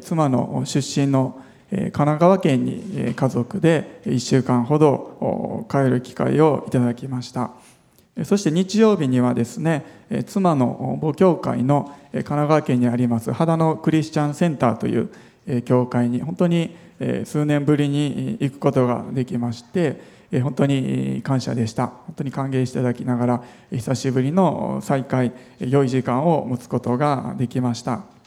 妻の出身の神奈川県に家族で1週間ほど帰る機会をいただきました。そして日曜日にはですね妻の母教会の神奈川県にあります秦野クリスチャンセンターという教会に本当に数年ぶりに行くことができまして本当に感謝でした。本当に歓迎していただきながら久しぶりの再会良い時間を持つことができました。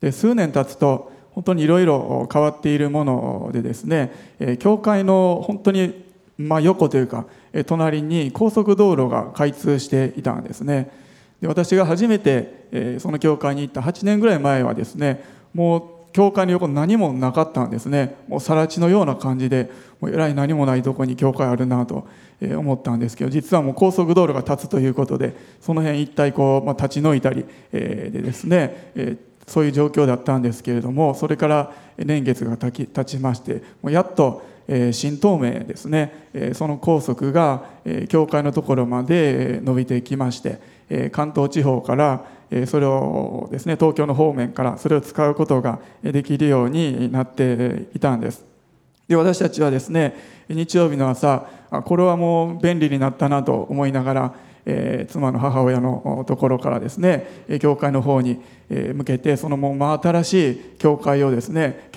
で数年経つと本当にいろいろ変わっているものでですね教会の本当に真横というか隣に高速道路が開通していたんですね。で私が初めてその教会に行った8年ぐらい前はですねもう教会の横何もなかったんですね。もう更地のような感じでもうえらい何もないとこに教会あるなと思ったんですけど実はもう高速道路が立つということでその辺一帯こう、まあ、立ち退いたりでですねそういう状況だったんですけれどもそれから年月が経ちましてもうやっとえ新東名ですねえその高速がえ教会のところまで伸びてきましてえ関東地方からえそれをですね東京の方面からそれを使うことができるようになっていたんです。で私たちはですね日曜日の朝これはもう便利になったなと思いながら、えー、妻の母親のところからですね教会の方に向けてそのもう真新しい教会をですね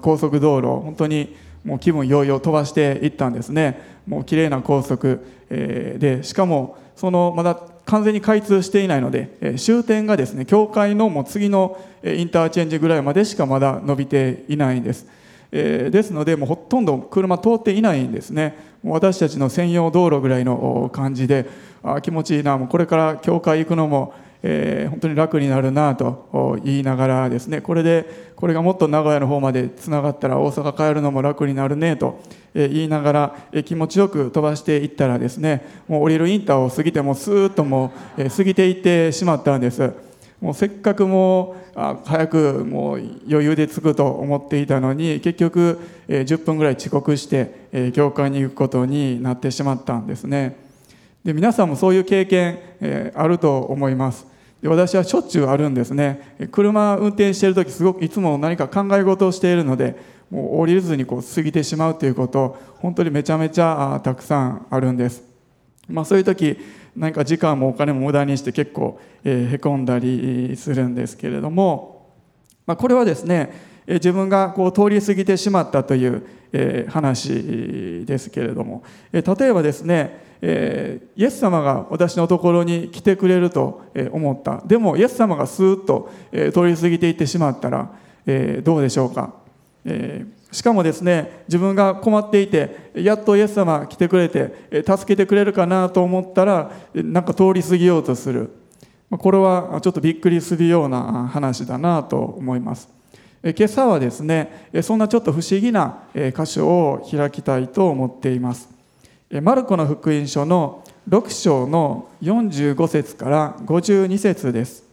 高速道路本当にもう気分よいよ飛ばしていったんですね。もう綺麗な高速、えー、でしかもそのまだ完全に開通していないので終点がですね教会のもう次のインターチェンジぐらいまでしかまだ伸びていないんです、えー、ですのでもうほとんど車通っていないんですね。私たちの専用道路ぐらいの感じであ気持ちいいなもうこれから教会行くのもえー、本当に楽になるなと言いながらですね。これでこれがもっと名古屋の方までつながったら大阪帰るのも楽になるねと言いながら気持ちよく飛ばしていったらですねもう降りるインターを過ぎてもスーッともう過ぎていってしまったんです。もうせっかくもう早くもう余裕で着くと思っていたのに結局え10分ぐらい遅刻してえ教会に行くことになってしまったんですね。で皆さんもそういう経験えあると思います。で私はしょっちゅうあるんですね。車運転している時すごくいつも何か考え事をしているのでもう降りずにこう過ぎてしまうということ本当にめちゃめちゃたくさんあるんです、まあ、そういう時何か時間もお金も無駄にして結構、えへこんだりするんですけれども、まあ、これはですね自分がこう通り過ぎてしまったという話ですけれども。例えばですねえー、イエス様が私のところに来てくれると思った。でもイエス様がスーッと通り過ぎていってしまったら、えー、どうでしょうか、えー、しかもですね自分が困っていてやっとイエス様来てくれて助けてくれるかなと思ったらなんか通り過ぎようとする。これはちょっとびっくりするような話だなと思います。今朝はですねそんなちょっと不思議な箇所を開きたいと思っていますマルコの福音書の6章の45節から52節です。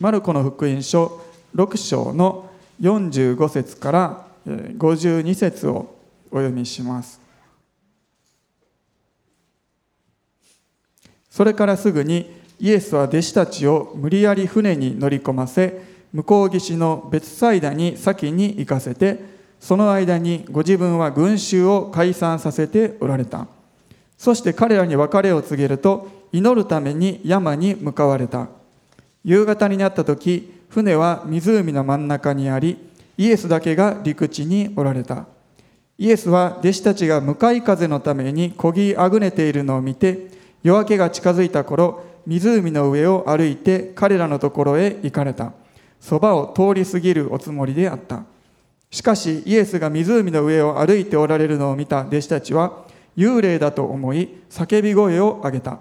マルコの福音書6章の45節から52節をお読みします。それからすぐにイエスは弟子たちを無理やり船に乗り込ませ向こう岸の別サイダに先に行かせてその間にご自分は群衆を解散させておられた。そして彼らに別れを告げると祈るために山に向かわれた。夕方になった時船は湖の真ん中にありイエスだけが陸地におられた。イエスは弟子たちが向かい風のためにこぎあぐねているのを見て夜明けが近づいた頃湖の上を歩いて彼らのところへ行かれた。そばを通り過ぎるおつもりであった。しかしイエスが湖の上を歩いておられるのを見た弟子たちは幽霊だと思い叫び声を上げた。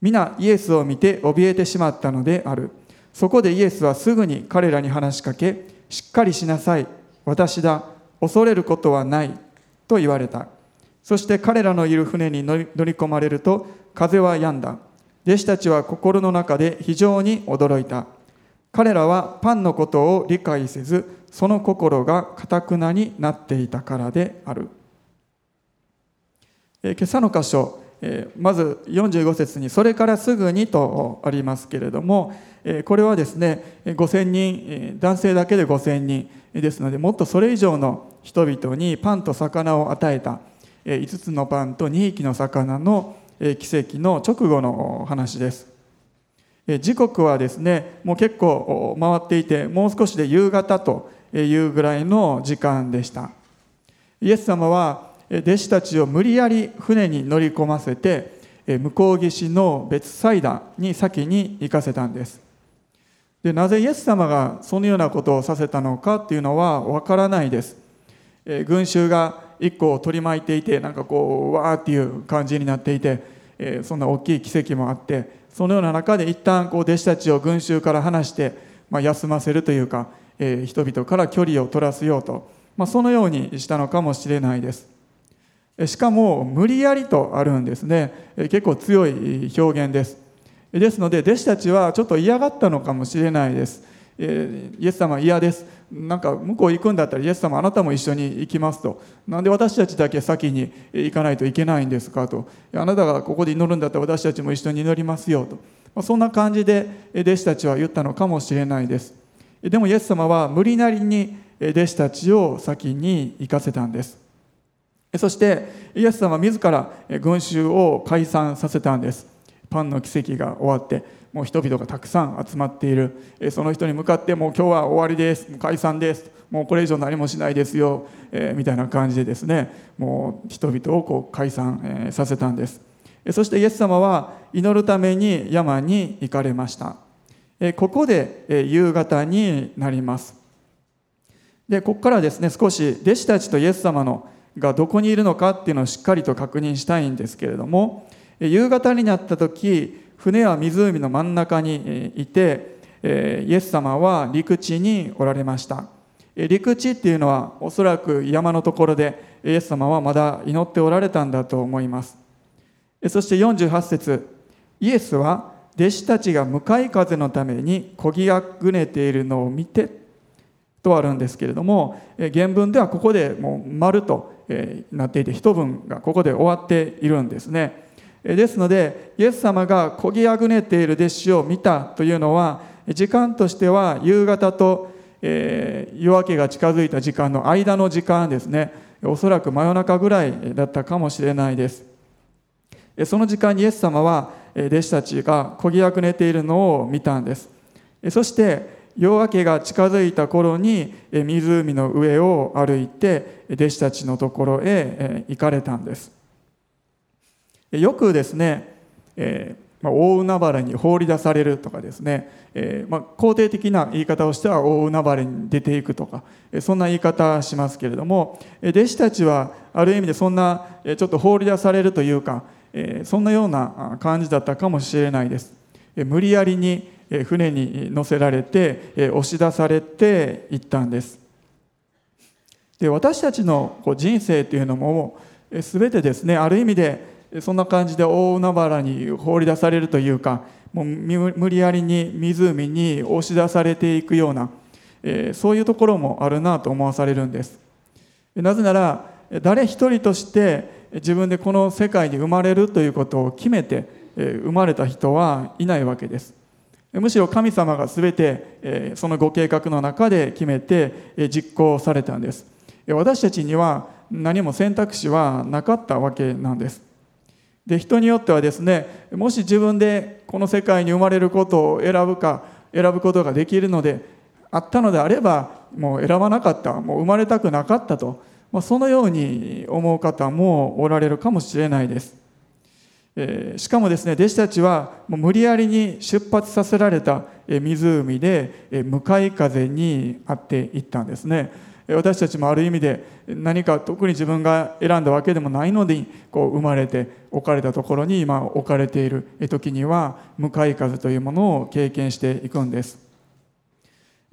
皆イエスを見て怯えてしまったのである。そこでイエスはすぐに彼らに話しかけしっかりしなさい。私だ。恐れることはない。と言われた。そして彼らのいる船に乗り込まれると風は止んだ。弟子たちは心の中で非常に驚いた彼らはパンのことを理解せずその心がかたくなになっていたからである。え今朝の箇所、えまず45節に「それからすぐに」とありますけれどもえこれはですね5000人男性だけで5000人ですのでもっとそれ以上の人々にパンと魚を与えた5つのパンと2匹の魚の奇跡の直後の話です。時刻はですねもう結構回っていてもう少しで夕方というぐらいの時間でした。イエス様は弟子たちを無理やり船に乗り込ませて向こう岸の別サイダに先に行かせたんです。でなぜイエス様がそのようなことをさせたのかっていうのはわからないです。群衆が一個取り巻いていてなんかこうわーっていう感じになっていてえそんな大きい奇跡もあってそのような中で一旦こう弟子たちを群衆から離して、まあ、休ませるというかえ人々から距離を取らせようと、まあ、そのようにしたのかもしれないです。しかも無理やりとあるんですね。結構強い表現です。ですので弟子たちはちょっと嫌がったのかもしれないです。イエス様嫌です。なんか向こう行くんだったらイエス様あなたも一緒に行きますと。なんで私たちだけ先に行かないといけないんですかと。あなたがここで祈るんだったら私たちも一緒に祈りますよと。そんな感じで弟子たちは言ったのかもしれないです。でもイエス様は無理なりに弟子たちを先に行かせたんです。そしてイエス様自ら群衆を解散させたんです。パンの奇跡が終わって。もう人々がたくさん集まっている。その人に向かってもう今日は終わりです。解散です。もうこれ以上何もしないですよ、え、みたいな感じでですね。もう人々をこう解散、え、させたんです。そしてイエス様は祈るために山に行かれました。ここで夕方になります。でここからですね少し弟子たちとイエス様のがどこにいるのかっていうのをしっかりと確認したいんですけれども夕方になった時船は湖の真ん中にいてイエス様は陸地におられました。陸地っていうのはおそらく山のところでイエス様はまだ祈っておられたんだと思います。そして48節イエスは弟子たちが向かい風のためにこぎあぐねているのを見てとあるんですけれども原文ではここでもう丸となっていて一文がここで終わっているんですね。ですのでイエス様がこぎあぐねている弟子を見たというのは時間としては夕方と夜明けが近づいた時間の間の時間ですね。おそらく真夜中ぐらいだったかもしれないです。その時間にイエス様は弟子たちがこぎあぐねているのを見たんです。そして夜明けが近づいた頃に湖の上を歩いて弟子たちのところへ行かれたんです。よくですね、えー、ま、大海原に放り出されるとかですね、えー、まあ、肯定的な言い方をしては大海原に出ていくとかそんな言い方しますけれども弟子たちはある意味でそんなちょっと放り出されるというかそんなような感じだったかもしれないです。無理やりに船に乗せられて押し出されていったんです。で私たちの人生というのも全てですねある意味でそんな感じで大海原に放り出されるというかもう無理やりに湖に押し出されていくようなそういうところもあるなと思わされるんです。なぜなら誰一人として自分でこの世界に生まれるということを決めて生まれた人はいないわけです。むしろ神様が全てそのご計画の中で決めて実行されたんです。私たちには何も選択肢はなかったわけなんです。で人によってはですねもし自分でこの世界に生まれることを選ぶか選ぶことができるのであったのであればもう選ばなかったもう生まれたくなかったと、まあ、そのように思う方もおられるかもしれないです。えしかもですね弟子たちはもう無理やりに出発させられた湖で向かい風にあっていったんですね。私たちもある意味で何か特に自分が選んだわけでもないのでこう生まれて置かれたところに今置かれている時には向かい風というものを経験していくんです。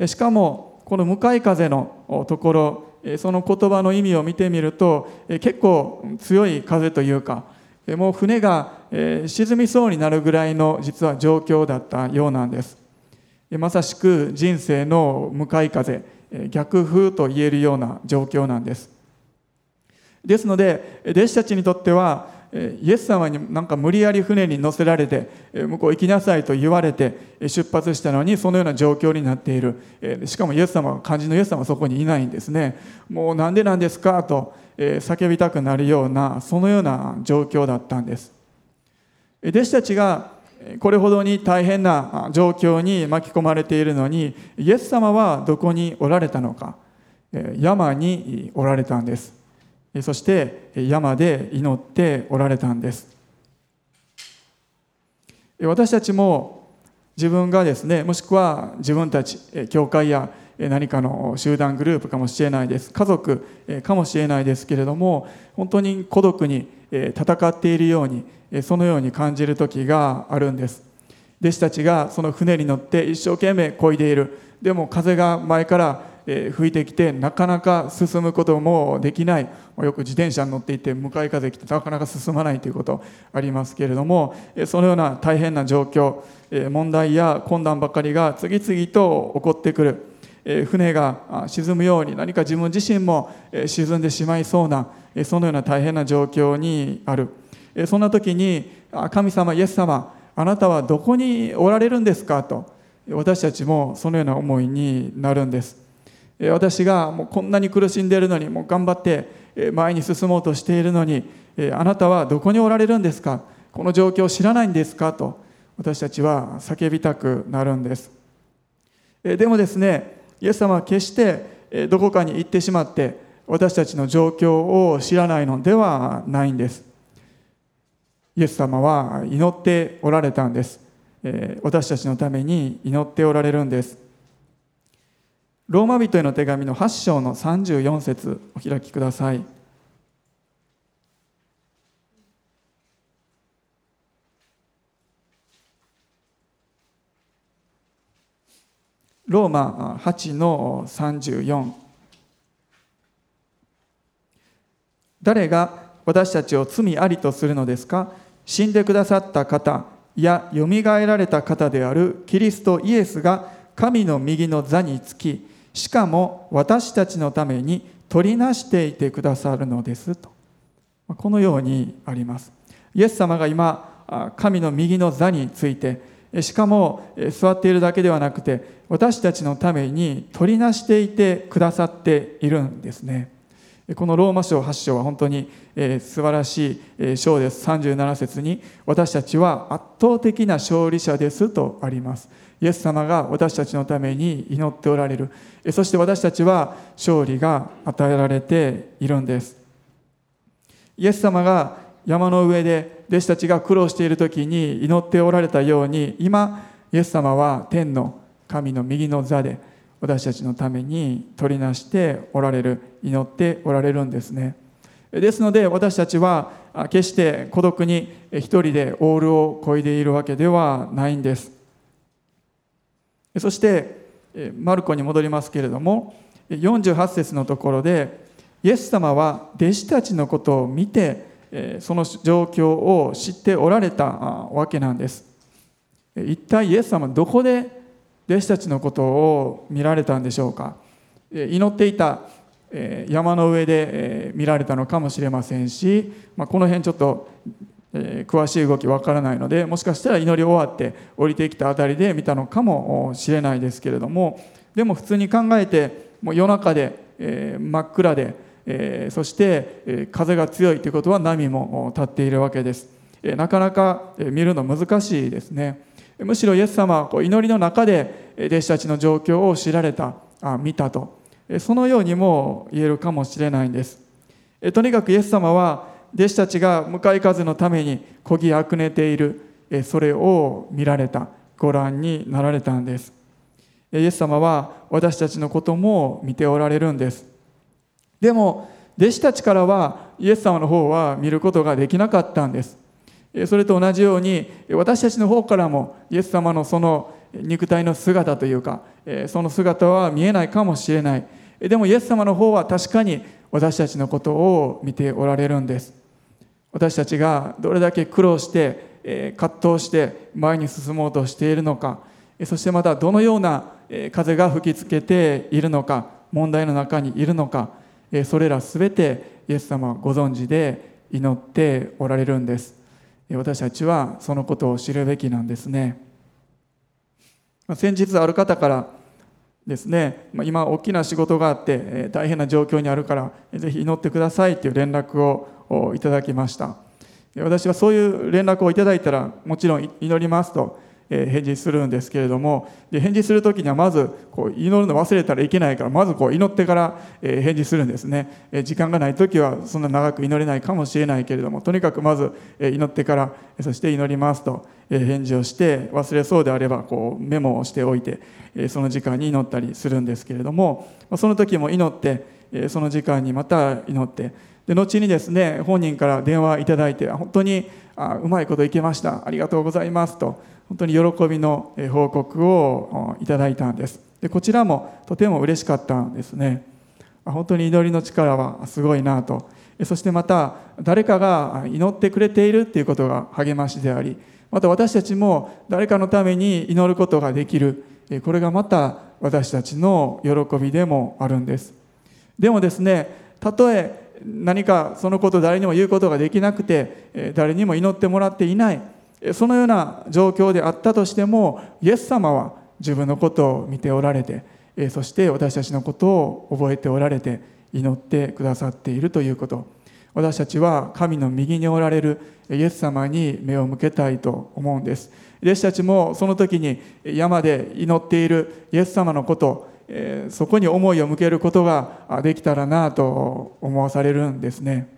しかもこの向かい風のところその言葉の意味を見てみると結構強い風というかもう船が沈みそうになるぐらいの実は状況だったようなんです。まさしく人生の向かい風。逆風と言えるような状況なんです。ですので弟子たちにとってはイエス様になんか無理やり船に乗せられて向こう行きなさいと言われて出発したのにそのような状況になっている。しかもイエス様肝心のイエス様はそこにいないんですね。もうなんでなんですかと叫びたくなるようなそのような状況だったんです。弟子たちがこれほどに大変な状況に巻き込まれているのにイエス様はどこにおられたのか山におられたんです。そして山で祈っておられたんです。私たちも自分がですねもしくは自分たち教会や何かの集団グループかもしれないです。家族かもしれないですけれども本当に孤独に戦っているようにそのように感じる時があるんです。弟子たちがその船に乗って一生懸命漕いでいる。でも風が前から吹いてきてなかなか進むこともできない。よく自転車に乗っていて向かい風来てなかなか進まないということありますけれどもそのような大変な状況問題や困難ばかりが次々と起こってくる。船が沈むように何か自分自身も沈んでしまいそうなそのような大変な状況にある。そんな時に神様イエス様あなたはどこにおられるんですか？と私たちもそのような思いになるんです。私がもうこんなに苦しんでいるのにもう頑張って前に進もうとしているのにあなたはどこにおられるんですか？この状況を知らないんですか？と私たちは叫びたくなるんです。でもですねイエス様は決してどこかに行ってしまって私たちの状況を知らないのではないんです。イエス様は祈っておられたんです。私たちのために祈っておられるんです。ローマ人への手紙の8章の34節お開きください。ローマ8の34誰が私たちを罪ありとするのですか？死んでくださった方やよみがえられた方であるキリストイエスが神の右の座につきしかも私たちのために取りなしていてくださるのですと。このようにあります。イエス様が今神の右の座についてしかも座っているだけではなくて私たちのために取りなしていてくださっているんですね。このローマ書8章は本当に素晴らしい章です。37節に私たちは圧倒的な勝利者ですとあります。イエス様が私たちのために祈っておられる。そして私たちは勝利が与えられているんです。イエス様が山の上で弟子たちが苦労している時に祈っておられたように今イエス様は天の神の右の座で私たちのために取りなしておられる祈っておられるんですね。ですので私たちは決して孤独に一人でオールを漕いでいるわけではないんです。そしてマルコに戻りますけれども48節のところでイエス様は弟子たちのことを見てその状況を知っておられたわけなんです。一体イエス様はどこで弟子たちのことを見られたんでしょうか。祈っていた山の上で見られたのかもしれませんしこの辺ちょっと、詳しい動きわからないのでもしかしたら祈り終わって降りてきた辺りで見たのかもしれないですけれどもでも普通に考えてもう夜中で、真っ暗で、えー、そして、え風が強いということは波も立っているわけです、えなかなか見るの難しいですね。むしろイエス様はこう祈りの中で弟子たちの状況を知られたあ見たと。そのようにも言えるかもしれないんです。とにかくイエス様は弟子たちが向かい風のためにこぎあくねているそれを見られたご覧になられたんです。イエス様は私たちのことも見ておられるんです。でも弟子たちからはイエス様の方は見ることができなかったんです。それと同じように私たちの方からもイエス様のその肉体の姿というかその姿は見えないかもしれない。でもイエス様の方は確かに私たちのことを見ておられるんです。私たちがどれだけ苦労して葛藤して前に進もうとしているのかそしてまたどのような風が吹きつけているのか問題の中にいるのかそれら全てイエス様はご存知で祈っておられるんです。私たちはそのことを知るべきなんですね。先日ある方からですね今大きな仕事があって大変な状況にあるからぜひ祈ってくださいという連絡をいただきました。私はそういう連絡をいただいたらもちろん祈りますと。返事するんですけれどもで返事する時にはまずこう祈るの忘れたらいけないからまずこう祈ってから返事するんですね。時間がない時はそんな長く祈れないかもしれないけれどもとにかくまず祈ってからそして祈りますと返事をして忘れそうであればこうメモをしておいてその時間に祈ったりするんですけれどもその時も祈ってその時間にまた祈ってで後にですね本人から電話いただいて本当にあうまいこといけました。ありがとうございますと本当に喜びの報告をいただいたんです。でこちらもとても嬉しかったんですね。本当に祈りの力はすごいなと。そしてまた誰かが祈ってくれているっていうことが励ましでありまた私たちも誰かのために祈ることができる。これがまた私たちの喜びでもあるんです。でもですねたとえ何かそのこと誰にも言うことができなくて誰にも祈ってもらっていない。そのような状況であったとしてもイエス様は自分のことを見ておられてそして私たちのことを覚えておられて祈ってくださっているということ。私たちは神の右におられるイエス様に目を向けたいと思うんです。弟子たちもその時に山で祈っているイエス様のことそこに思いを向けることができたらなと思わされるんですね。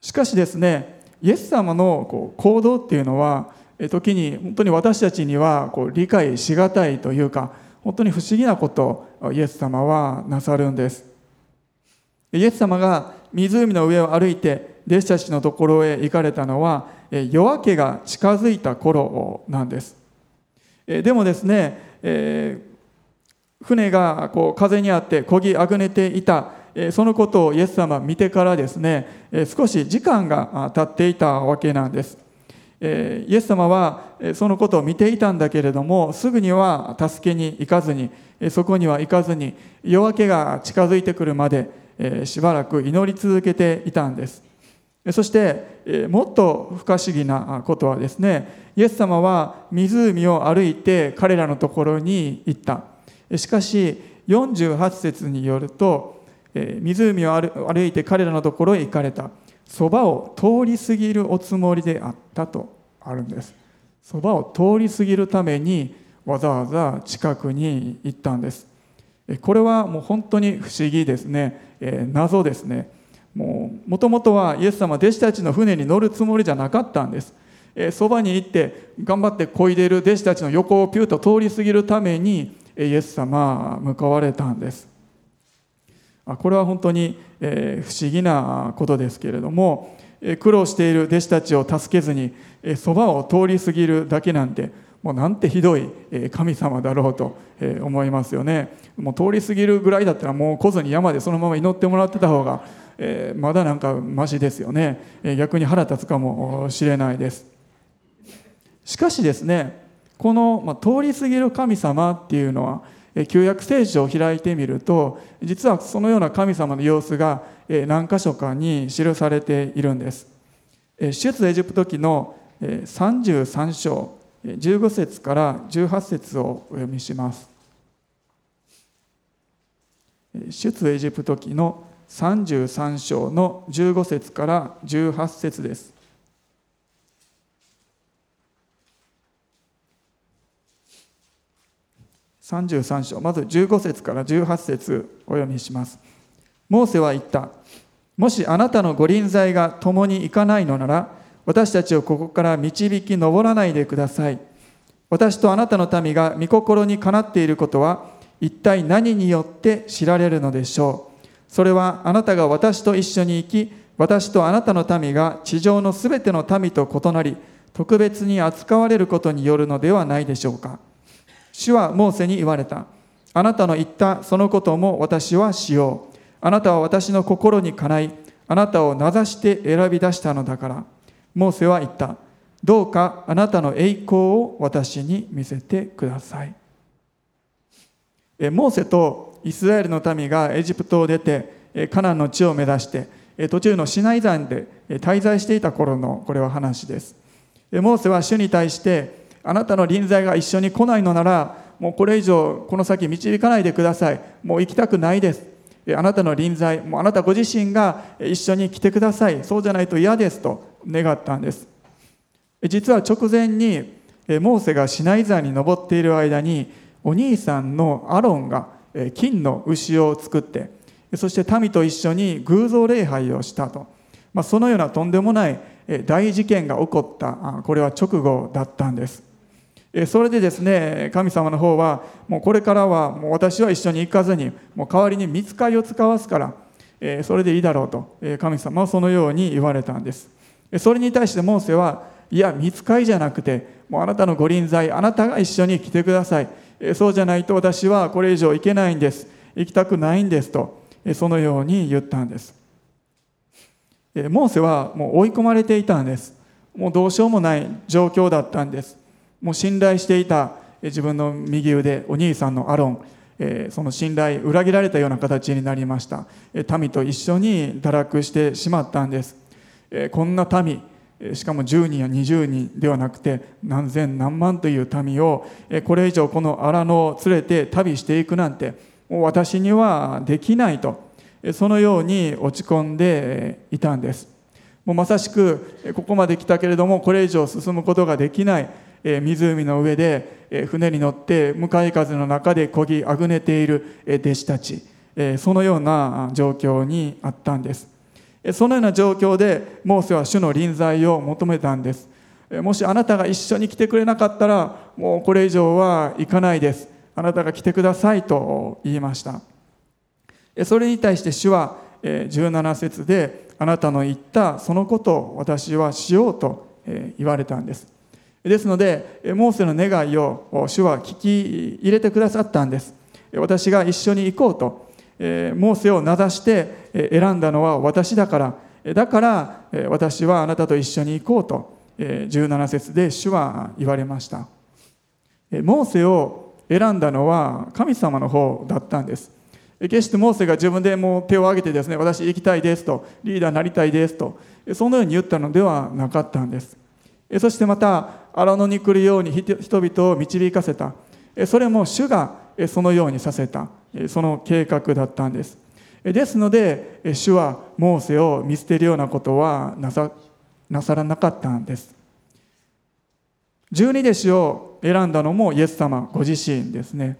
しかしですねイエス様のこう行動っていうのは時に本当に私たちにはこう理解しがたいというか本当に不思議なことをイエス様はなさるんです。イエス様が湖の上を歩いて弟子たちのところへ行かれたのは夜明けが近づいた頃なんです。でもですね、えー、船がこう風にあって漕ぎあぐねていたそのことをイエス様は見てからですね少し時間が経っていたわけなんです。イエス様はそのことを見ていたんだけれどもすぐには助けに行かずにそこには行かずに夜明けが近づいてくるまでしばらく祈り続けていたんです。そしてもっと不可思議なことはですねイエス様は湖を歩いて彼らのところに行った。しかし48節によると湖を歩いて彼らのところへ行かれた。そばを通り過ぎるおつもりであったとあるんです。そばを通り過ぎるためにわざわざ近くに行ったんです。これはもう本当に不思議ですね、え謎ですね。もともとはイエス様弟子たちの船に乗るつもりじゃなかったんです。そばに行って頑張って漕いでいる弟子たちの横をピューと通り過ぎるためにイエス様向かわれたんです。これは本当に不思議なことですけれども苦労している弟子たちを助けずにそばを通り過ぎるだけなんてもうなんてひどい神様だろうと思いますよね。もう通り過ぎるぐらいだったらもう来ずに山でそのまま祈ってもらってた方がまだなんかマシですよね。逆に腹立つかもしれないです。しかしですねこの、通り過ぎる神様っていうのは旧約聖書を開いてみると実はそのような神様の様子が何箇所かに記されているんです。出エジプト記の33章15節から18節をお読みします。出エジプト記の33章の15節から18節です。33章。まず15節から18節お読みします。モーセは言った。もしあなたのご臨在が共に行かないのなら私たちをここから導き上らないでください。私とあなたの民が御心にかなっていることは一体何によって知られるのでしょう。それはあなたが私と一緒に行き私とあなたの民が地上のすべての民と異なり特別に扱われることによるのではないでしょうか。主はモーセに言われた。あなたの言ったそのことも私はしよう。あなたは私の心にかない、あなたを名指して選び出したのだから。モーセは言った。どうかあなたの栄光を私に見せてください。モーセとイスラエルの民がエジプトを出てカナンの地を目指して途中のシナイ山で滞在していた頃のこれは話ですモーセは主に対してあなたの臨在が一緒に来ないのならもうこれ以上この先導かないでください。もう行きたくないです。あなたの臨在もうあなたご自身が一緒に来てください。そうじゃないと嫌です。と願ったんです。実は直前にモーセがシナイ山に登っている間にお兄さんのアロンが金の牛を作ってそして民と一緒に偶像礼拝をしたと、まあ、そのようなとんでもない大事件が起こったこれは直後だったんです。それでですね神様の方はもうこれからはもう私は一緒に行かずにもう代わりに見つかりを使わすからそれでいいだろうと神様はそのように言われたんです。それに対してモーセはいや見つかりじゃなくてもうあなたのご臨在あなたが一緒に来てください。そうじゃないと私はこれ以上行けないんです。行きたくないんですとそのように言ったんです。モーセはもう追い込まれていたんです。もうどうしようもない状況だったんです。もう信頼していた自分の右腕お兄さんのアロンその信頼裏切られたような形になりました。民と一緒に堕落してしまったんです。こんな民しかも10人や20人ではなくて何千何万という民をこれ以上この荒野を連れて旅していくなんてもう私にはできないと。そのように落ち込んでいたんです。もうまさしくここまで来たけれどもこれ以上進むことができない。湖の上で船に乗って向かい風の中で漕ぎあぐねている弟子たち。そのような状況にあったんです。そのような状況でモーセは主の臨在を求めたんです。もしあなたが一緒に来てくれなかったらもうこれ以上は行かないです。あなたが来てくださいと言いました。それに対して主は17節であなたの言ったそのことを私はしようと言われたんです。ですのでモーセの願いを主は聞き入れてくださったんです。私が一緒に行こうとモーセを名指して選んだのは私だから。だから私はあなたと一緒に行こうと17節で主は言われました。モーセを選んだのは神様の方だったんです。決してモーセが自分でもう手を挙げてですね私行きたいですとリーダーになりたいですとそのように言ったのではなかったんです。そしてまた荒野に来るように人々を導かせた。それも主がそのようにさせた。その計画だったんです。ですので主はモーセを見捨てるようなことはなさなさらなかったんです。十二弟子を選んだのもイエス様ご自身ですね。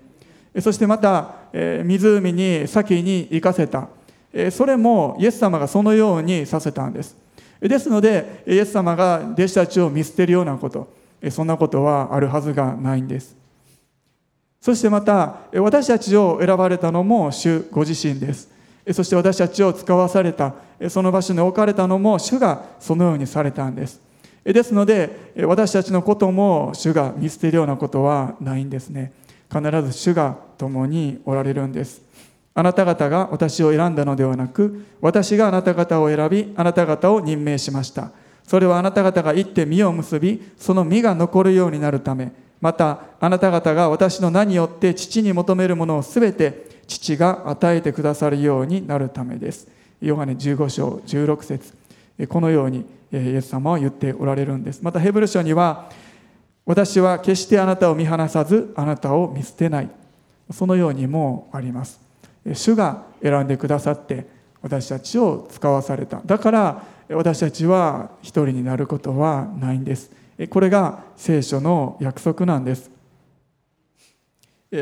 そしてまた湖に先に行かせた。それもイエス様がそのようにさせたんです。ですのでイエス様が弟子たちを見捨てるようなこと。そんなことはあるはずがないんです。そしてまた私たちを選ばれたのも主ご自身です。そして私たちを使わされたその場所に置かれたのも主がそのようにされたんです。ですので私たちのことも主が見捨てるようなことはないんですね。必ず主が共におられるんです。あなた方が私を選んだのではなく私があなた方を選びあなた方を任命しました。それはあなた方が行って実を結びその実が残るようになるためまたあなた方が私の名によって父に求めるものをすべて父が与えてくださるようになるためです。ヨハネ15章16節このようにイエス様は言っておられるんです。またヘブル書には私は決してあなたを見放さずあなたを見捨てないそのようにもあります。主が選んでくださって私たちを使わされた。だから私たちは一人になることはないんです。これが聖書の約束なんです。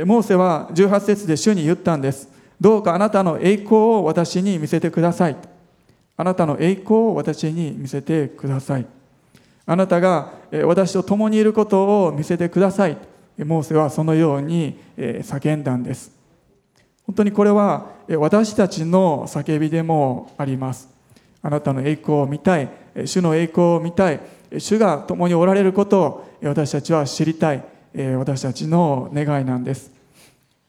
モーセは18節で主に言ったんです。どうかあなたの栄光を私に見せてください。あなたの栄光を私に見せてください。あなたが私と共にいることを見せてください。モーセはそのように叫んだんです。本当にこれは私たちの叫びでもあります。あなたの栄光を見たい。主の栄光を見たい。主が共におられることを私たちは知りたい。私たちの願いなんです。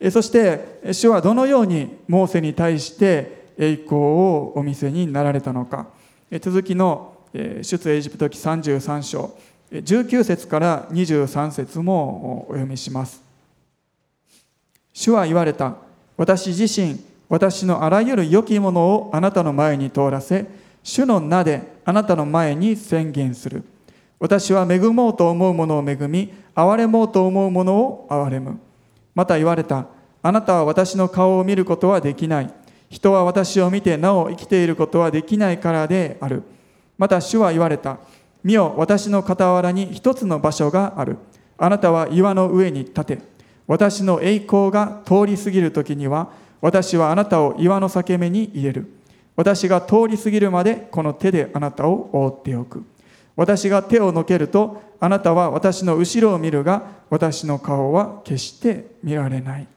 そして主はどのようにモーセに対して栄光をお見せになられたのか。続きの出エジプト記33章。19節から23節もお読みします。主は言われた。私自身私のあらゆる良きものをあなたの前に通らせ主の名であなたの前に宣言する。私は恵もうと思うものを恵み憐れもうと思うものを憐れむ。また言われたあなたは私の顔を見ることはできない。人は私を見てなお生きていることはできないからである。また主は言われた見よ私の傍らに一つの場所がある。あなたは岩の上に立て私の栄光が通り過ぎる時には私はあなたを岩の裂け目に入れる。私が通り過ぎるまでこの手であなたを覆っておく。私が手をのけるとあなたは私の後ろを見るが私の顔は決して見られない。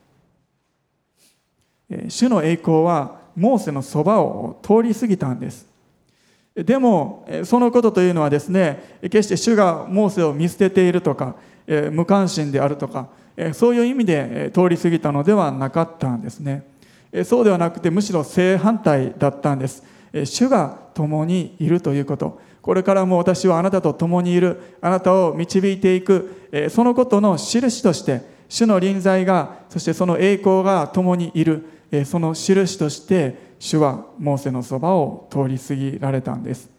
主の栄光はモーセのそばを通り過ぎたんです。でもそのことというのはですね決して主がモーセを見捨てているとか無関心であるとかそういう意味で通り過ぎたのではなかったんですね。そうではなくてむしろ正反対だったんです。主が共にいるということ。これからも私はあなたと共にいる。あなたを導いていく。そのことの印として主の臨在がそしてその栄光が共にいる。その印として主はモーセのそばを通り過ぎられたんです。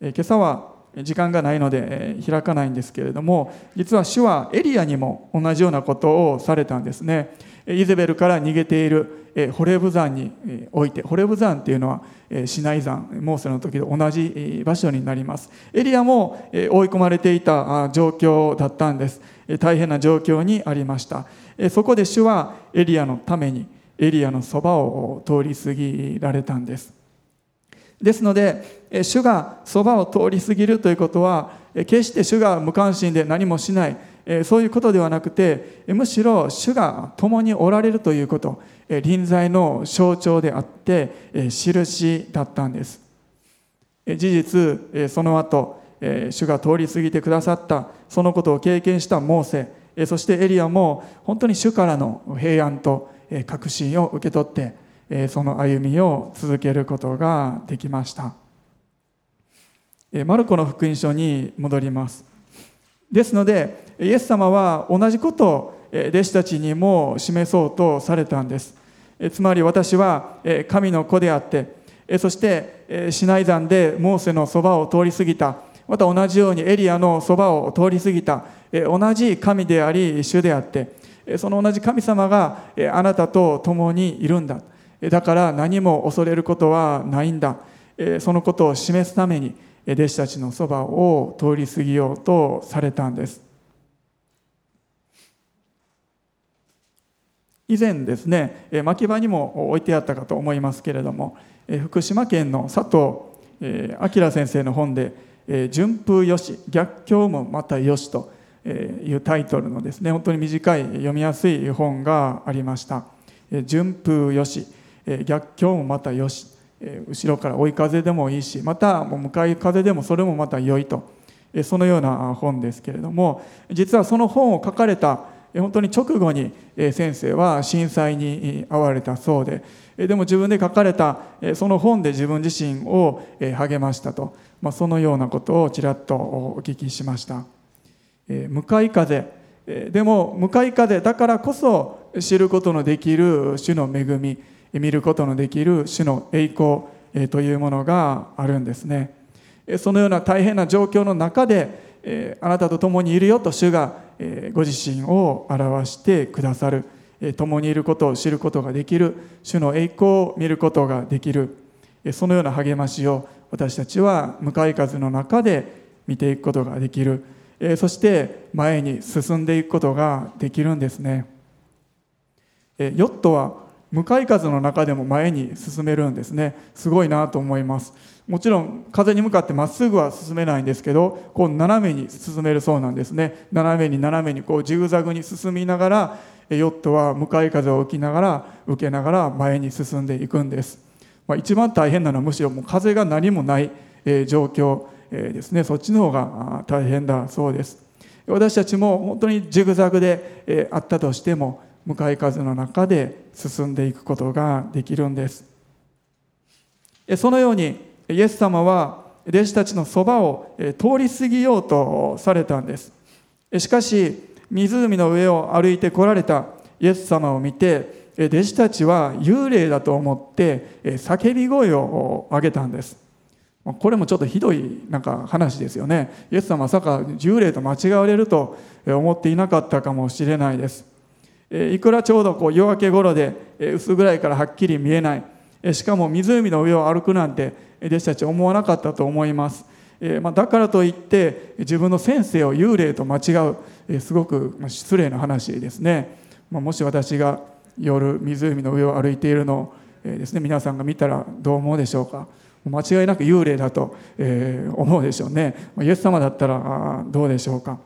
今朝は時間がないので開かないんですけれども実は主はエリアにも同じようなことをされたんですね。イゼベルから逃げているホレブ山においてホレブ山っていうのはシナイ山モーセの時と同じ場所になります。エリアも追い込まれていた状況だったんです。大変な状況にありました。そこで主はエリアのためにエリアのそばを通り過ぎられたんです。ですので主がそばを通り過ぎるということは決して主が無関心で何もしないそういうことではなくてむしろ主が共におられるということ臨在の象徴であって印だったんです。事実その後主が通り過ぎてくださったそのことを経験したモーセそしてエリアも本当に主からの平安と確信を受け取ってその歩みを続けることができました。マルコの福音書に戻ります。ですのでイエス様は同じことを弟子たちにも示そうとされたんです。つまり私は神の子であってそしてシナイ山でモーセのそばを通り過ぎた。また同じようにエリアのそばを通り過ぎた。同じ神であり主であって。その同じ神様があなたと共にいるんだ。だから何も恐れることはないんだ。そのことを示すために弟子たちのそばを通り過ぎようとされたんです。以前ですね牧場にも置いてあったかと思いますけれども福島県の佐藤明先生の本で「順風よし逆境もまたよし」というタイトルのですね本当に短い読みやすい本がありました「順風よし。逆境もまたよし」後ろから追い風でもいいしまた向かい風でもそれもまた良いとそのような本ですけれども実はその本を書かれた本当に直後に先生は震災に遭われたそうででも自分で書かれたその本で自分自身を励ましたと、まあ、そのようなことをちらっとお聞きしました。向かい風でも向かい風だからこそ知ることのできる主の恵み見ることのできる主の栄光というものがあるんですね。そのような大変な状況の中であなたと共にいるよと主がご自身を表してくださる。共にいることを知ることができる主の栄光を見ることができる。そのような励ましを私たちは向かい風の中で見ていくことができる。そして前に進んでいくことができるんですね。ヨットは向かい風の中でも前に進めるんですね。すごいなと思います。もちろん風に向かってまっすぐは進めないんですけどこう斜めに進めるそうなんですね。斜めに斜めにこうジグザグに進みながらヨットは向かい風を受けながら受けながら前に進んでいくんです、まあ、一番大変なのはむしろもう風が何もない状況ですね。そっちの方が大変だそうです。私たちも本当にジグザグであったとしても向かい風の中で進んでいくことができるんです。そのようにイエス様は弟子たちのそばを通り過ぎようとされたんです。しかし湖の上を歩いてこられたイエス様を見て弟子たちは幽霊だと思って叫び声を上げたんです。これもちょっとひどいなんか話ですよね。イエス様まさか幽霊と間違われると思っていなかったかもしれないです。いくらちょうどこう夜明け頃で薄暗いからはっきり見えない。しかも湖の上を歩くなんて弟子たち思わなかったと思います。だからといって自分の先生を幽霊と間違う。すごく失礼な話ですね。もし私が夜湖の上を歩いているのをですね皆さんが見たらどう思うでしょうか。間違いなく幽霊だと思うでしょうね。イエス様だったらどうでしょうか。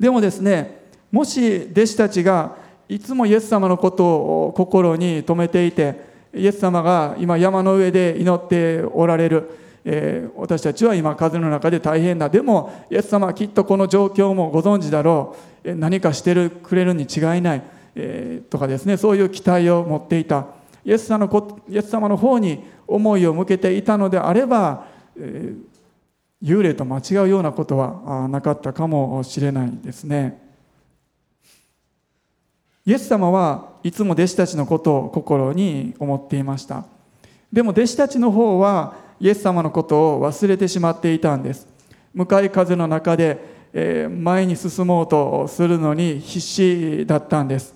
でもですねもし弟子たちがいつもイエス様のことを心に留めていてイエス様が今山の上で祈っておられる、えー、私たちは今風の中で大変だ。でもイエス様はきっとこの状況もご存知だろう。何かしてるくれるに違いない、えー、とかですね。そういう期待を持っていた。イエス様のイエス様の方に思いを向けていたのであれば、えー、幽霊と間違うようなことはなかったかもしれないですね。イエス様はいつも弟子たちのことを心に思っていました。でも弟子たちの方はイエス様のことを忘れてしまっていたんです。向かい風の中で前に進もうとするのに必死だったんです。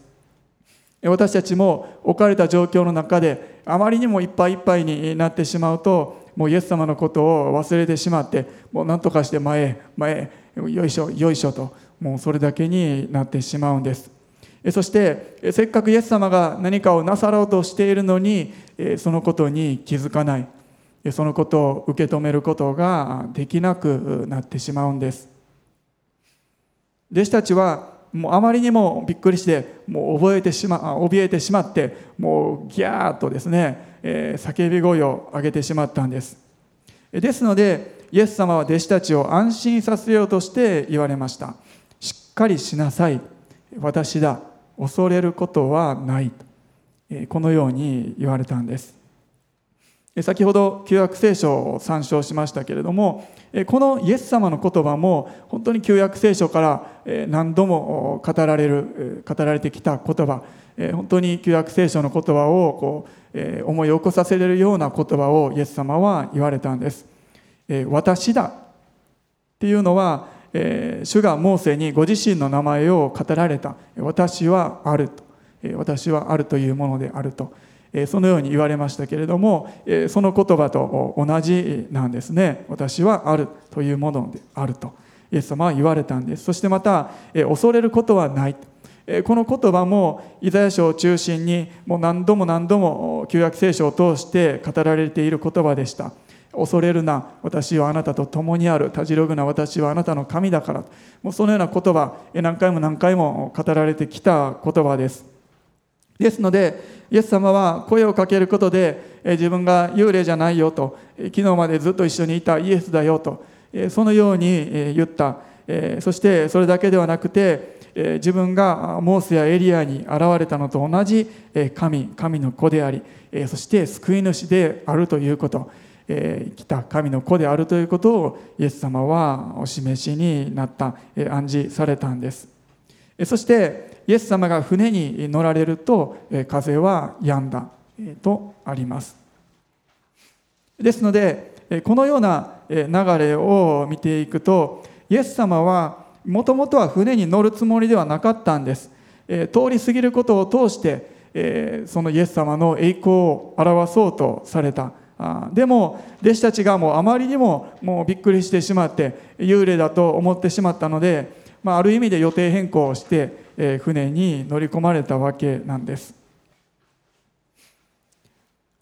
私たちも置かれた状況の中であまりにもいっぱいいっぱいになってしまうともうイエス様のことを忘れてしまってもう何とかして前へ前へよいしょよいしょともうそれだけになってしまうんです。そしてせっかくイエス様が何かをなさろうとしているのにそのことに気づかない。そのことを受け止めることができなくなってしまうんです。弟子たちはもうあまりにもびっくりしてもう覚えてしま怯えてしまってもうギャーッとですね、え、叫び声を上げてしまったんです。ですのでイエス様は弟子たちを安心させようとして言われました。しっかりしなさい。私だ恐れることはないこのように言われたんです。先ほど旧約聖書を参照しましたけれどもこのイエス様の言葉も本当に旧約聖書から何度も語られる語られてきた言葉本当に旧約聖書の言葉をこう思い起こさせれるような言葉をイエス様は言われたんです。私だっていうのはえ、主がモーセにご自身の名前を語られた。私はあると。私はあるというものであると。そのように言われましたけれどもその言葉と同じなんですね。私はあるというものであると。イエス様は言われたんです。そしてまた恐れることはない。この言葉もイザヤ書を中心にもう何度も何度も旧約聖書を通して語られている言葉でした。恐れるな。私はあなたと共にある。たじろぐな私はあなたの神だから。もうそのような言葉何回も何回も語られてきた言葉です。ですのでイエス様は声をかけることで自分が幽霊じゃないよと。昨日までずっと一緒にいたイエスだよと。そのように言った。そしてそれだけではなくて自分がモーセやエリアに現れたのと同じ神神の子でありそして救い主であるということ。え来た神の子であるということをイエス様はお示しになった、え暗示されたんです、えそしてイエス様が船に乗られると、え風は止んだ、とあります。ですのでこのような流れを見ていくとイエス様はもともとは船に乗るつもりではなかったんです。通り過ぎることを通してそのイエス様の栄光を表そうとされた。あでも弟子たちがもうあまりにももうびっくりしてしまって幽霊だと思ってしまったので、まあ、ある意味で予定変更をして、えー、船に乗り込まれたわけなんです。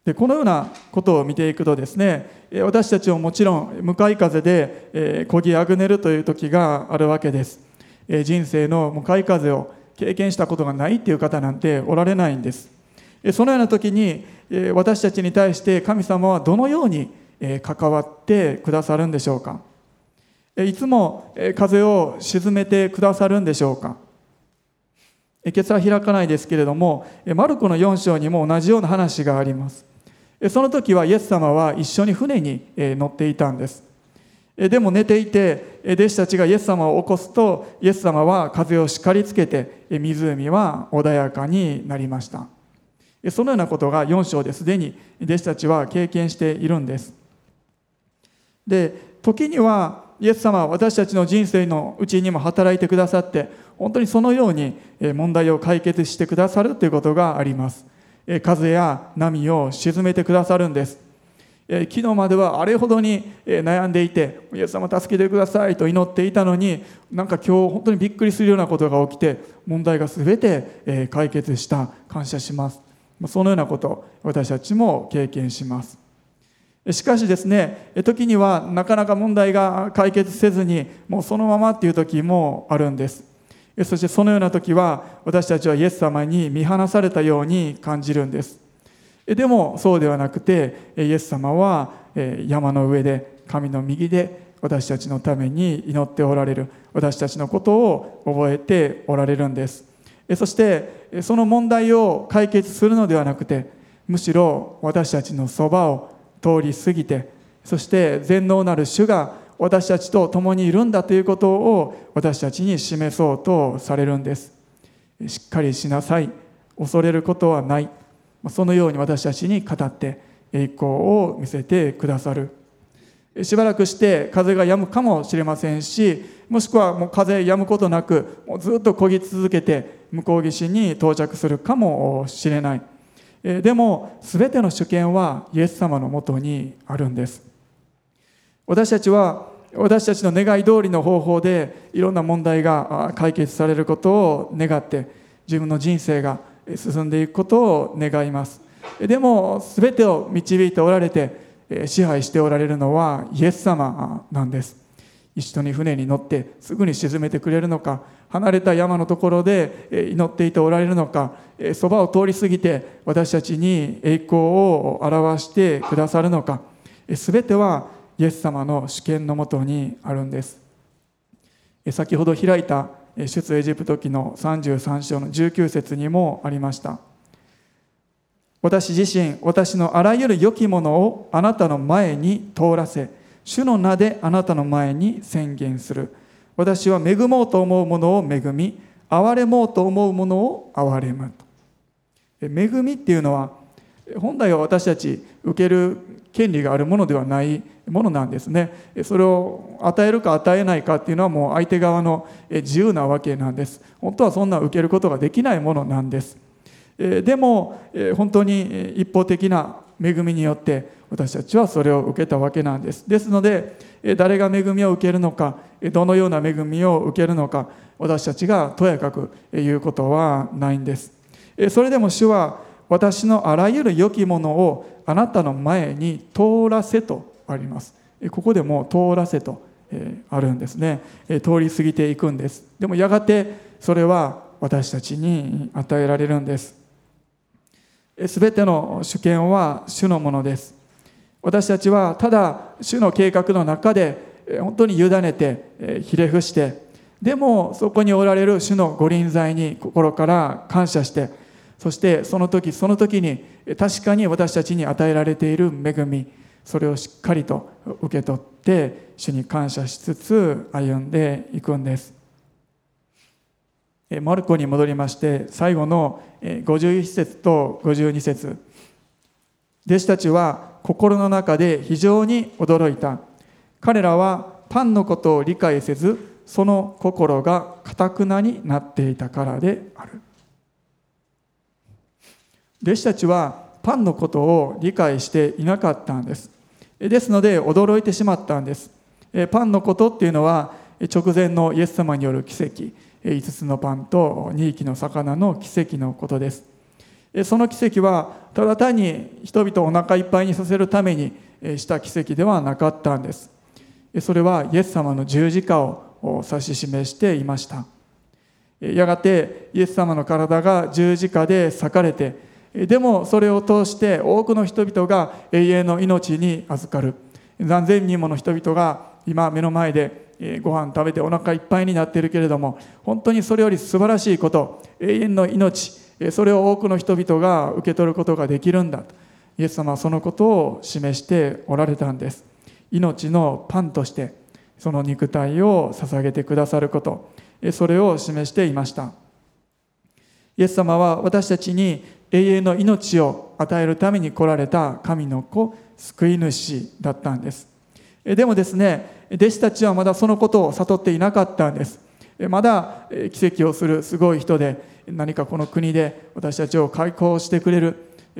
でこのようなことを見ていくとですね私たちももちろん向かい風で、えー、こぎあぐねるという時があるわけです、えー、人生の向かい風を経験したことがないっていう方なんておられないんです。そのような時に私たちに対して神様はどのように関わってくださるんでしょうか？いつも風を沈めてくださるんでしょうか？ケツは開かないですけれどもマルコの4章にも同じような話があります。その時はイエス様は一緒に船に乗っていたんです。でも寝ていて弟子たちがイエス様を起こすとイエス様は風を叱りつけて湖は穏やかになりました。そのようなことが4章ですでに弟子たちは経験しているんです。で時にはイエス様は私たちの人生のうちにも働いてくださって本当にそのように問題を解決してくださるということがあります。風や波を沈めてくださるんです。昨日まではあれほどに悩んでいてイエス様助けてくださいと祈っていたのになんか今日本当にびっくりするようなことが起きて問題が全て解決した。感謝します。そのようなこと私たちも経験します。しかしですね時にはなかなか問題が解決せずにもうそのままっていう時もあるんです。そしてそのような時は私たちはイエス様に見放されたように感じるんです。でもそうではなくてイエス様は山の上で神の右で私たちのために祈っておられる私たちのことを覚えておられるんです。そしてその問題を解決するのではなくてむしろ私たちのそばを通り過ぎてそして全能なる主が私たちと共にいるんだということを私たちに示そうとされるんです。しっかりしなさい。恐れることはない。そのように私たちに語って栄光を見せてくださる。しばらくして風が止むかもしれませんしもしくはもう風止むことなくもうずっと漕ぎ続けて向こう岸に到着するかもしれない。でも全ての主権はイエス様のもとにあるんです。私たちは私たちの願い通りの方法でいろんな問題が解決されることを願って自分の人生が進んでいくことを願います。でも全てを導いておられて支配しておられるのはイエス様なんです。一緒に船に乗ってすぐに沈めてくれるのか離れた山のところで祈っていておられるのかそばを通り過ぎて私たちに栄光を表してくださるのか全てはイエス様の主権のもとにあるんです。先ほど開いた出エジプト記の33章の19節にもありました。私自身私のあらゆる良きものをあなたの前に通らせ主の名であなたの前に宣言する。私は恵もうと思うものを恵み憐れもうと思うものを憐れむ恵みっていうのは本来は私たち受ける権利があるものではないものなんですね。それを与えるか与えないかっていうのはもう相手側の自由なわけなんです。本当はそんな受けることができないものなんです。でも本当に一方的な恵みによって私たちはそれを受けたわけなんです。ですので誰が恵みを受けるのかどのような恵みを受けるのか私たちがとやかく言うことはないんです。それでも主は私のあらゆる良きものをあなたの前に通らせとあります。ここでも通らせとあるんですね。通り過ぎていくんです。でもやがてそれは私たちに与えられるんです。すべての主権は主のものです。私たちはただ主の計画の中で本当に委ねてひれ伏してでもそこにおられる主の御臨在に心から感謝してそしてその時その時に確かに私たちに与えられている恵みそれをしっかりと受け取って主に感謝しつつ歩んでいくんです。マルコに戻りまして最後の51節と52節。弟子たちは心の中で非常に驚いた。彼らはパンのことを理解せずその心がかたくなになっていたからである。弟子たちはパンのことを理解していなかったんです。ですので驚いてしまったんです。パンのことっていうのは直前のイエス様による奇跡。5つのパンと2匹の魚の奇跡のことです。その奇跡はただ単に人々をお腹いっぱいにさせるためにした奇跡ではなかったんです。それはイエス様の十字架を指し示していました。やがてイエス様の体が十字架で裂かれてでもそれを通して多くの人々が永遠の命に預かる。何千人もの人々が今目の前でご飯食べてお腹いっぱいになっているけれども本当にそれより素晴らしいこと永遠の命それを多くの人々が受け取ることができるんだとイエス様はそのことを示しておられたんです。命のパンとしてその肉体を捧げてくださることそれを示していました。イエス様は私たちに永遠の命を与えるために来られた神の子救い主だったんです。でもですね弟子たちはまだそのことを悟っていなかったんです。まだ奇跡をするすごい人で何かこの国で私たちを解放してくれる。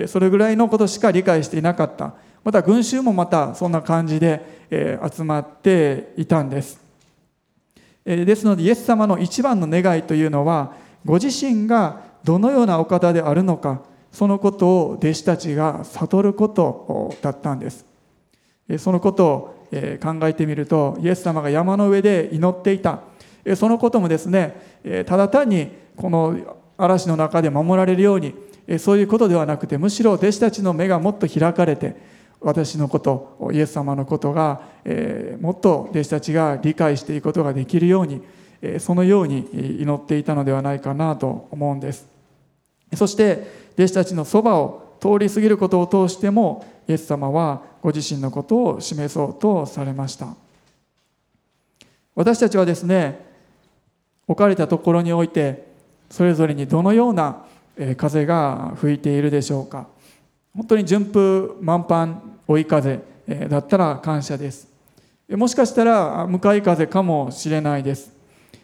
それぐらいのことしか理解していなかった。また群衆もまたそんな感じで集まっていたんです。ですのでイエス様の一番の願いというのはご自身がどのようなお方であるのかそのことを弟子たちが悟ることだったんです。そのことを考えてみるとイエス様が山の上で祈っていた。そのこともですねただ単にこの嵐の中で守られるようにそういうことではなくてむしろ弟子たちの目がもっと開かれて私のことイエス様のことがもっと弟子たちが理解していくことができるようにそのように祈っていたのではないかなと思うんです。そして弟子たちのそばを通り過ぎることを通してもイエス様はご自身のことを示そうとされました。私たちはですね置かれたところにおいてそれぞれにどのような風が吹いているでしょうか。本当に順風満帆追い風だったら感謝です。もしかしたら向かい風かもしれないです。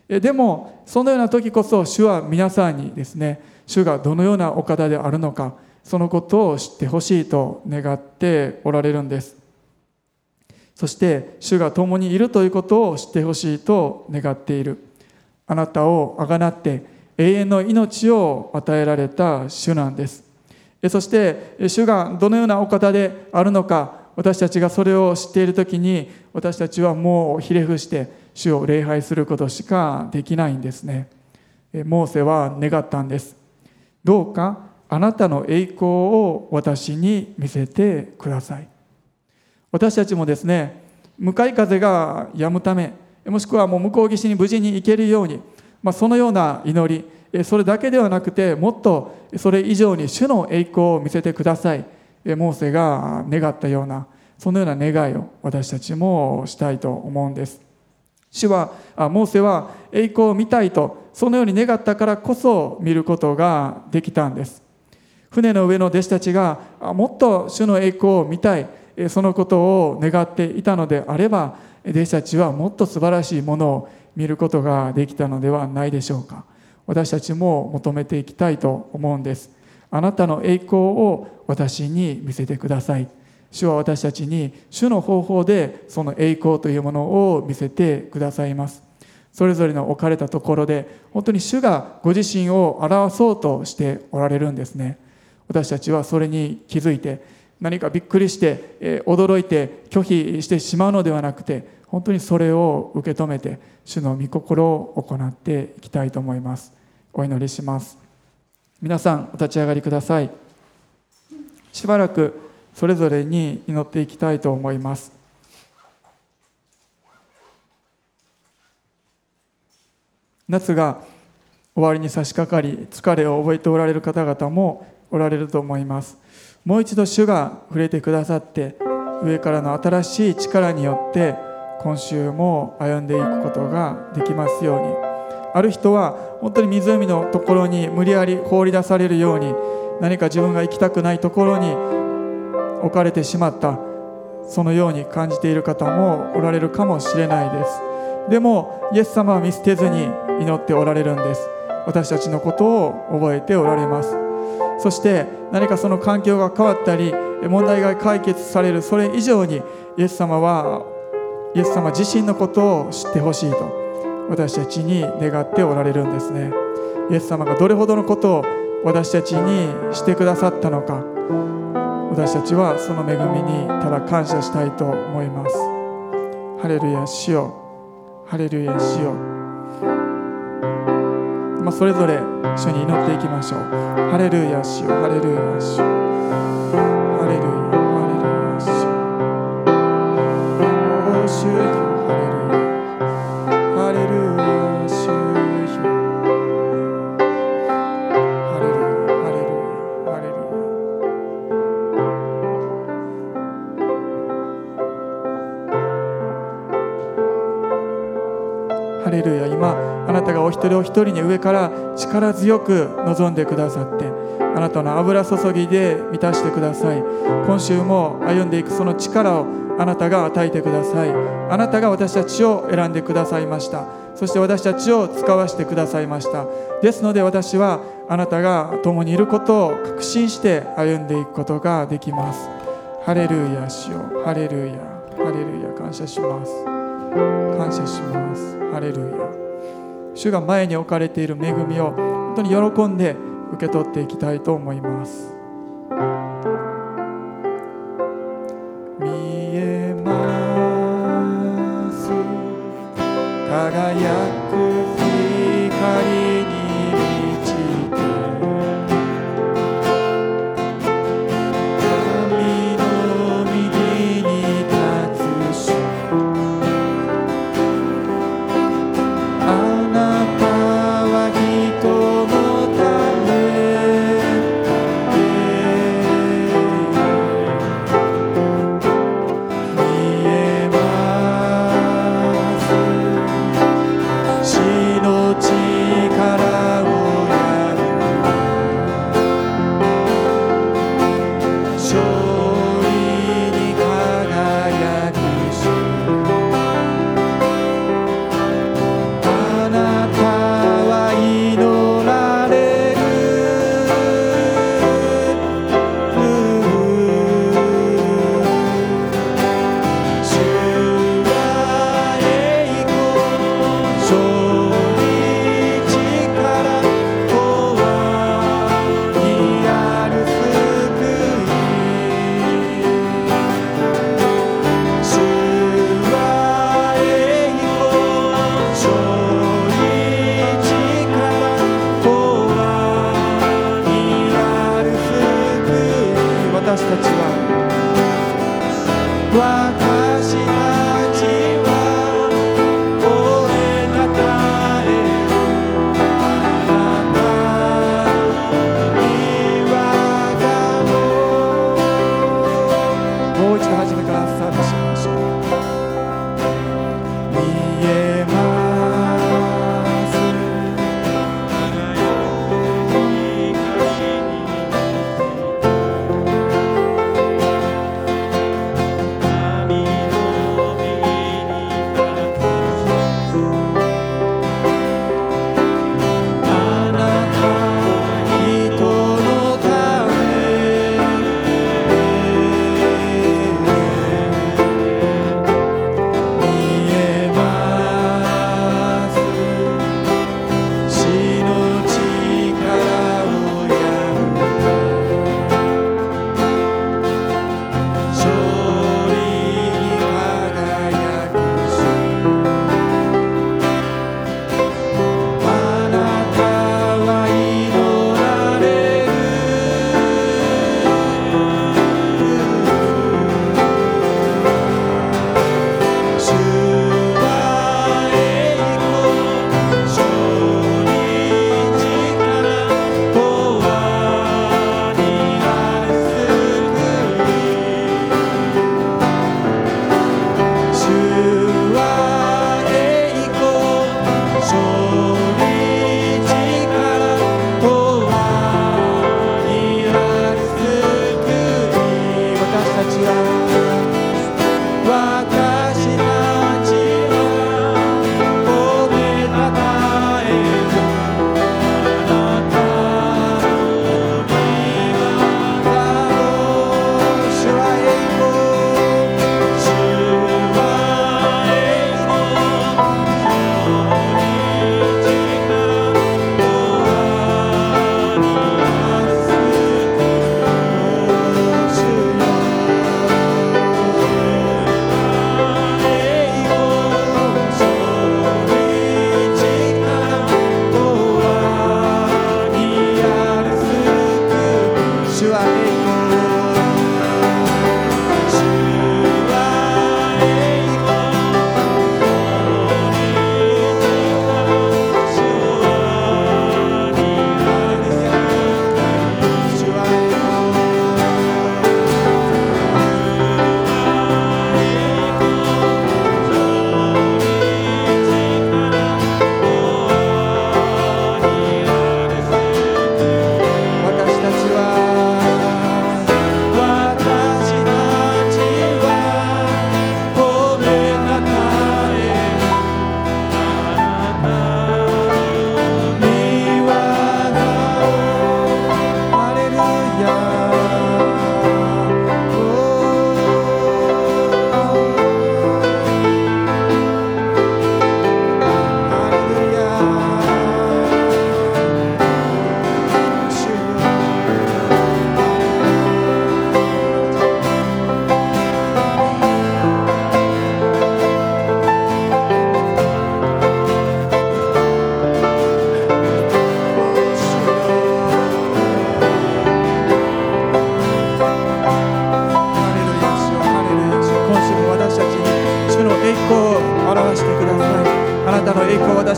でもそのような時こそ主は皆さんにですね主がどのようなお方であるのかそのことを知ってほしいと願っておられるんです。そして主が共にいるということを知ってほしいと願っている。あなたをあがなって永遠の命を与えられた主なんです。そして主がどのようなお方であるのか私たちがそれを知っている時に私たちはもうひれ伏して主を礼拝することしかできないんですね。モーセは願ったんです。どうかあなたの栄光を私に見せてください。私たちもですね向かい風が止むためもしくはもう向こう岸に無事に行けるように、まあ、そのような祈りそれだけではなくてもっとそれ以上に主の栄光を見せてください。モーセが願ったようなそのような願いを私たちもしたいと思うんです。主はモーセは栄光を見たいとそのように願ったからこそ見ることができたんです。船の上の弟子たちがもっと主の栄光を見たいそのことを願っていたのであれば弟子たちはもっと素晴らしいものを見ることができたのではないでしょうか。私たちも求めていきたいと思うんです。あなたの栄光を私に見せてください。主は私たちに主の方法でその栄光というものを見せてくださいます。それぞれの置かれたところで本当に主がご自身を表そうとしておられるんですね。私たちはそれに気づいて何かびっくりして、え驚いて拒否してしまうのではなくて本当にそれを受け止めて主の御心を行っていきたいと思います。お祈りします。皆さんお立ち上がりください。しばらくそれぞれに祈っていきたいと思います。夏が終わりに差し掛かり疲れを覚えておられる方々もおられると思います。もう一度主が触れてくださって上からの新しい力によって今週も歩んでいくことができますように。ある人は本当に湖のところに無理やり放り出されるように何か自分が行きたくないところに置かれてしまったそのように感じている方もおられるかもしれないです。でもイエス様は見捨てずに祈っておられるんです。私たちのことを覚えておられます。そして何かその環境が変わったり問題が解決されるそれ以上にイエス様はイエス様自身のことを知ってほしいと私たちに願っておられるんですね。イエス様がどれほどのことを私たちにしてくださったのか私たちはその恵みにただ感謝したいと思います。ハレルヤしよ。ハレルヤしよ。まあ、それぞれ一緒に祈っていきましょう。ハレルヤ主よハレルヤし一人お一人に上から力強く望んでくださってあなたの油注ぎで満たしてください今週も歩んでいくその力をあなたが与えてくださいあなたが私たちを選んでくださいましたそして私たちを使わせてくださいましたですので私はあなたが共にいることを確信して歩んでいくことができますハレルヤ主よハレルヤハレルヤ感謝します感謝しますハレルヤ主が前に置かれている恵みを本当に喜んで受け取っていきたいと思います。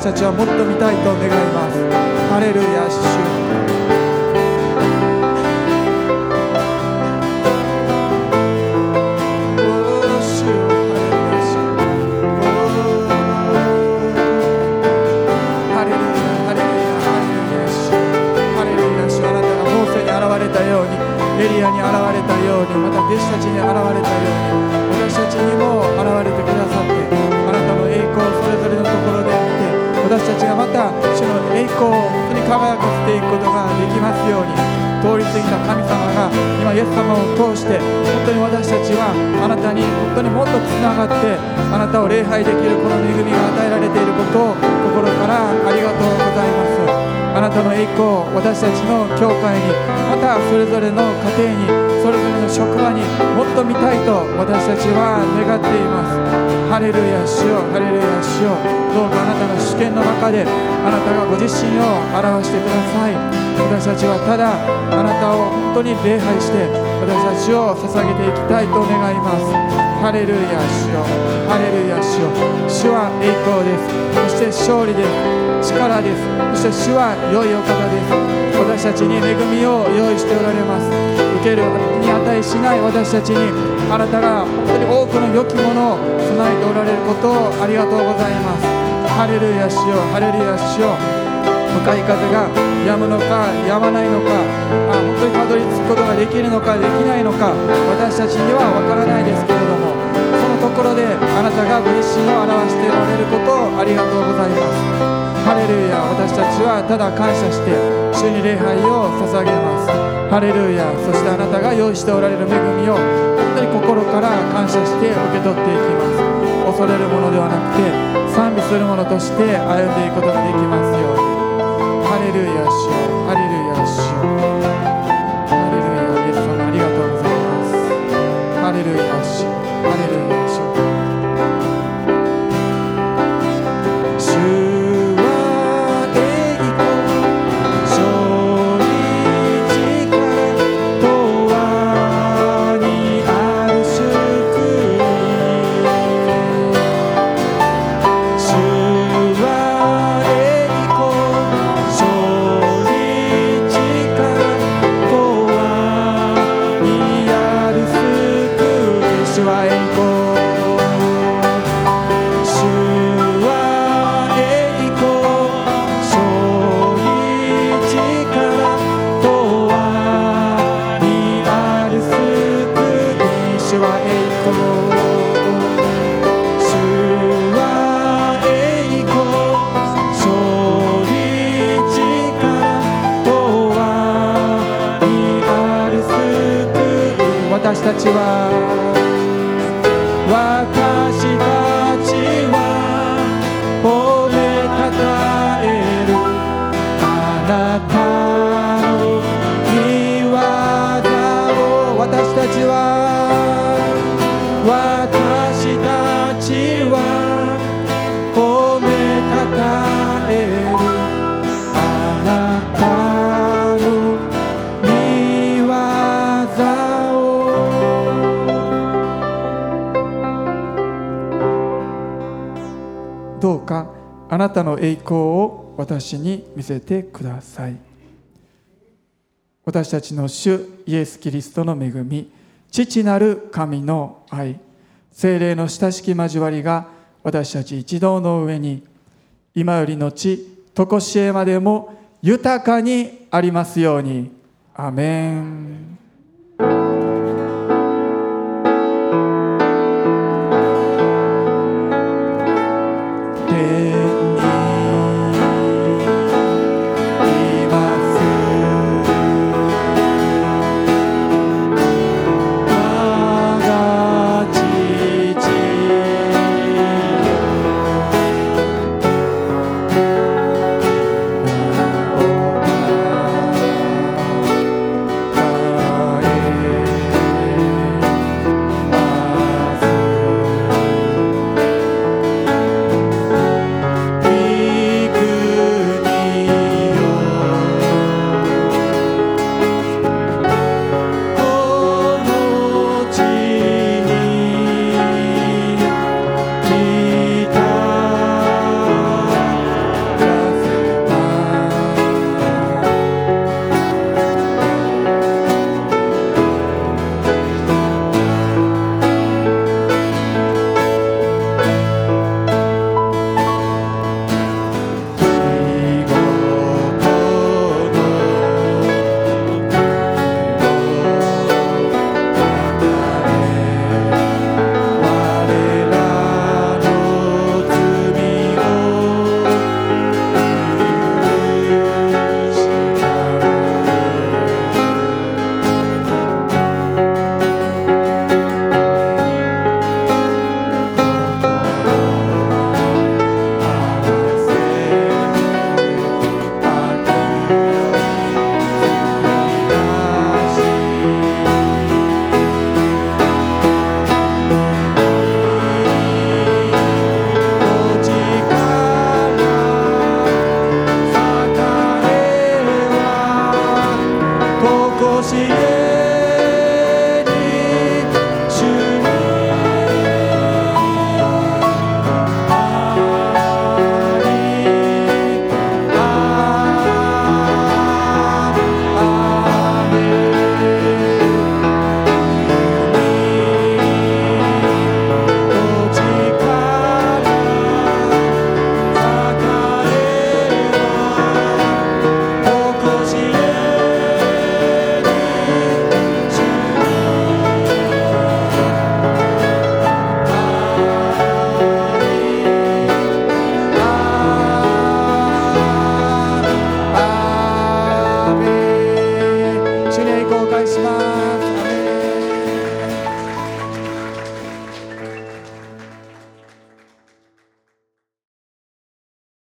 たちはもっと見たいと願います。ハレルヤ主。して本当に私たちはあなたに本当にもっとつながってあなたを礼拝できるこの恵みが与えられていることを心からありがとうございます。あなたの栄光私たちの教会にまたそれぞれの家庭にそれぞれの職場にもっと見たいと私たちは願っています。ハレルヤ主よハレルヤ主よ。どうかあなたの主権の中であなたがご自身を表してください。私たちはただあなたを本当に礼拝して私たちを捧げていきたいと願います。ハレルヤ主よ。ハレルヤ主よ。主は栄光です。そして勝利です。力です。そして主は良いお方です。私たちに恵みを用意しておられます。受けるに値しない私たちにあなたが本当に多くの良きものを備えておられることをありがとうございます。ハレルヤ主よ。ハレルヤ主よ。向かい風が止むのか止まないのかきるのかできないのか私たちには分からないですけれどもそのところであなたがご自身を表しておられることをありがとうございます。ハレルヤ私たちはただ感謝して主に礼拝を捧げます。ハレルヤそしてあなたが用意しておられる恵みを本当に心から感謝して受け取っていきます。恐れるものではなくて賛美するものとして歩んでいくことができますように。ハレルヤ主ハレルヤ主私あなたの栄光を私に見せてください。私たちの主イエス・キリストの恵み父なる神の愛精霊の親しき交わりが私たち一同の上に今よりのち常しえまでも豊かにありますように。アメン。